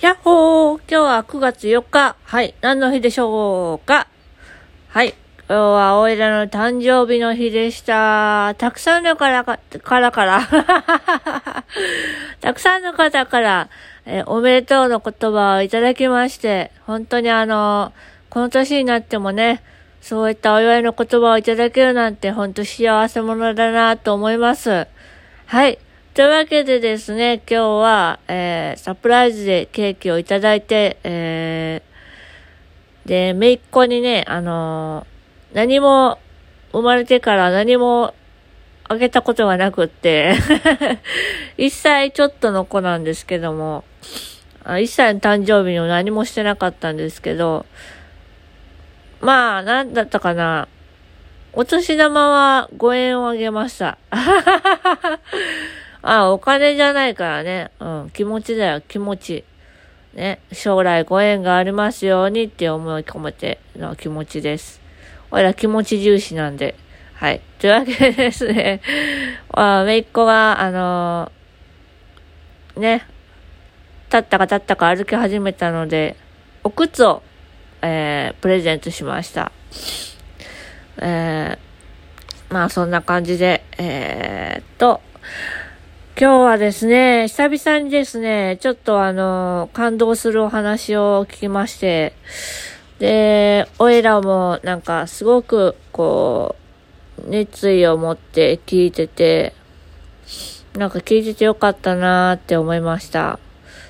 やっほー今日は9月4日。はい。何の日でしょうか？はい。今日はおいらの誕生日の日でした。たくさんのからか、からから。たくさんの方から、えー、おめでとうの言葉をいただきまして、本当にあの、この年になってもね、そういったお祝いの言葉をいただけるなんて、本当幸せ者だなと思います。はい。というわけでですね、今日は、えー、サプライズでケーキをいただいて、えー、で、めいっ子にね、あのー、何も、生まれてから何もあげたことがなくって 1歳ちょっとの子なんですけども、1歳の誕生日にも何もしてなかったんですけど、まあ、なんだったかな。お年玉は5円をあげました。あ、お金じゃないからね。うん、気持ちだよ、気持ち。ね、将来ご縁がありますようにって思い込めての気持ちです。俺ら気持ち重視なんで。はい。というわけでですね、あめいっ子が、あのー、ね、立ったか立ったか歩き始めたので、お靴を、えー、プレゼントしました。えー、まあそんな感じで、えー、っと、今日はですね、久々にですね、ちょっとあの、感動するお話を聞きまして、で、おいらもなんかすごくこう、熱意を持って聞いてて、なんか聞いててよかったなーって思いました。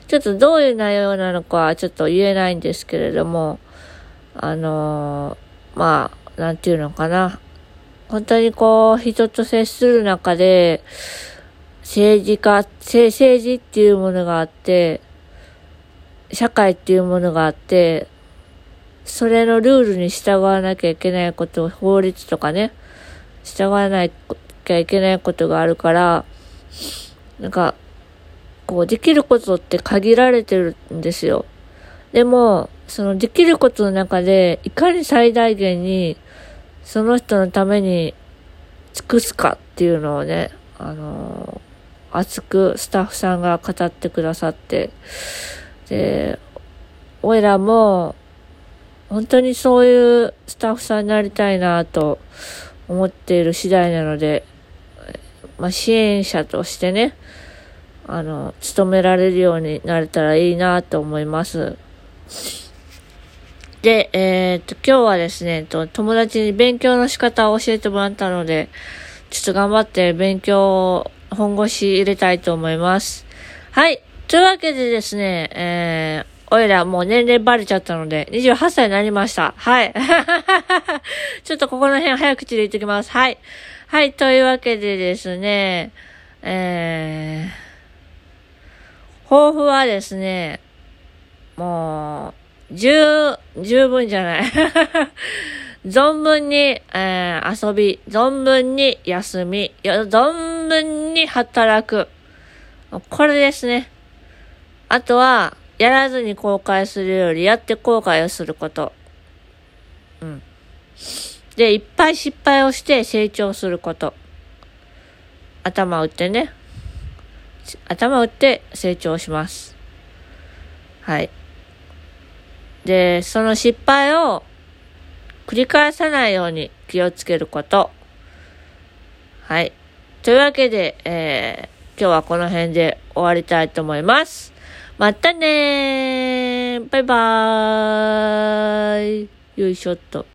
ちょっとどういう内容なのかはちょっと言えないんですけれども、あのー、まあ、なんていうのかな。本当にこう、人と接する中で、政治家、政治っていうものがあって、社会っていうものがあって、それのルールに従わなきゃいけないこと、法律とかね、従わなきゃいけないことがあるから、なんか、こう、できることって限られてるんですよ。でも、そのできることの中で、いかに最大限に、その人のために尽くすかっていうのをね、あの熱くスタッフさんが語ってくださって、で、おいらも、本当にそういうスタッフさんになりたいなと思っている次第なので、まあ、支援者としてね、あの、勤められるようになれたらいいなと思います。で、えー、っと、今日はですね、と友達に勉強の仕方を教えてもらったので、ちょっと頑張って勉強本腰入れたいと思います。はい。というわけでですね、えー、おいらもう年齢バレちゃったので、28歳になりました。はい。ちょっとここの辺早口で言ってきます。はい。はい、というわけでですね、えー、抱負はですね、もう、十、十分じゃない。存分に、えー、遊び、存分に休み、存分に働く。これですね。あとは、やらずに後悔するより、やって後悔をすること。うん。で、いっぱい失敗をして成長すること。頭打ってね。頭打って成長します。はい。で、その失敗を繰り返さないように気をつけること。はい。というわけで、えー、今日はこの辺で終わりたいと思います。またねーバイバーイよいしょっと。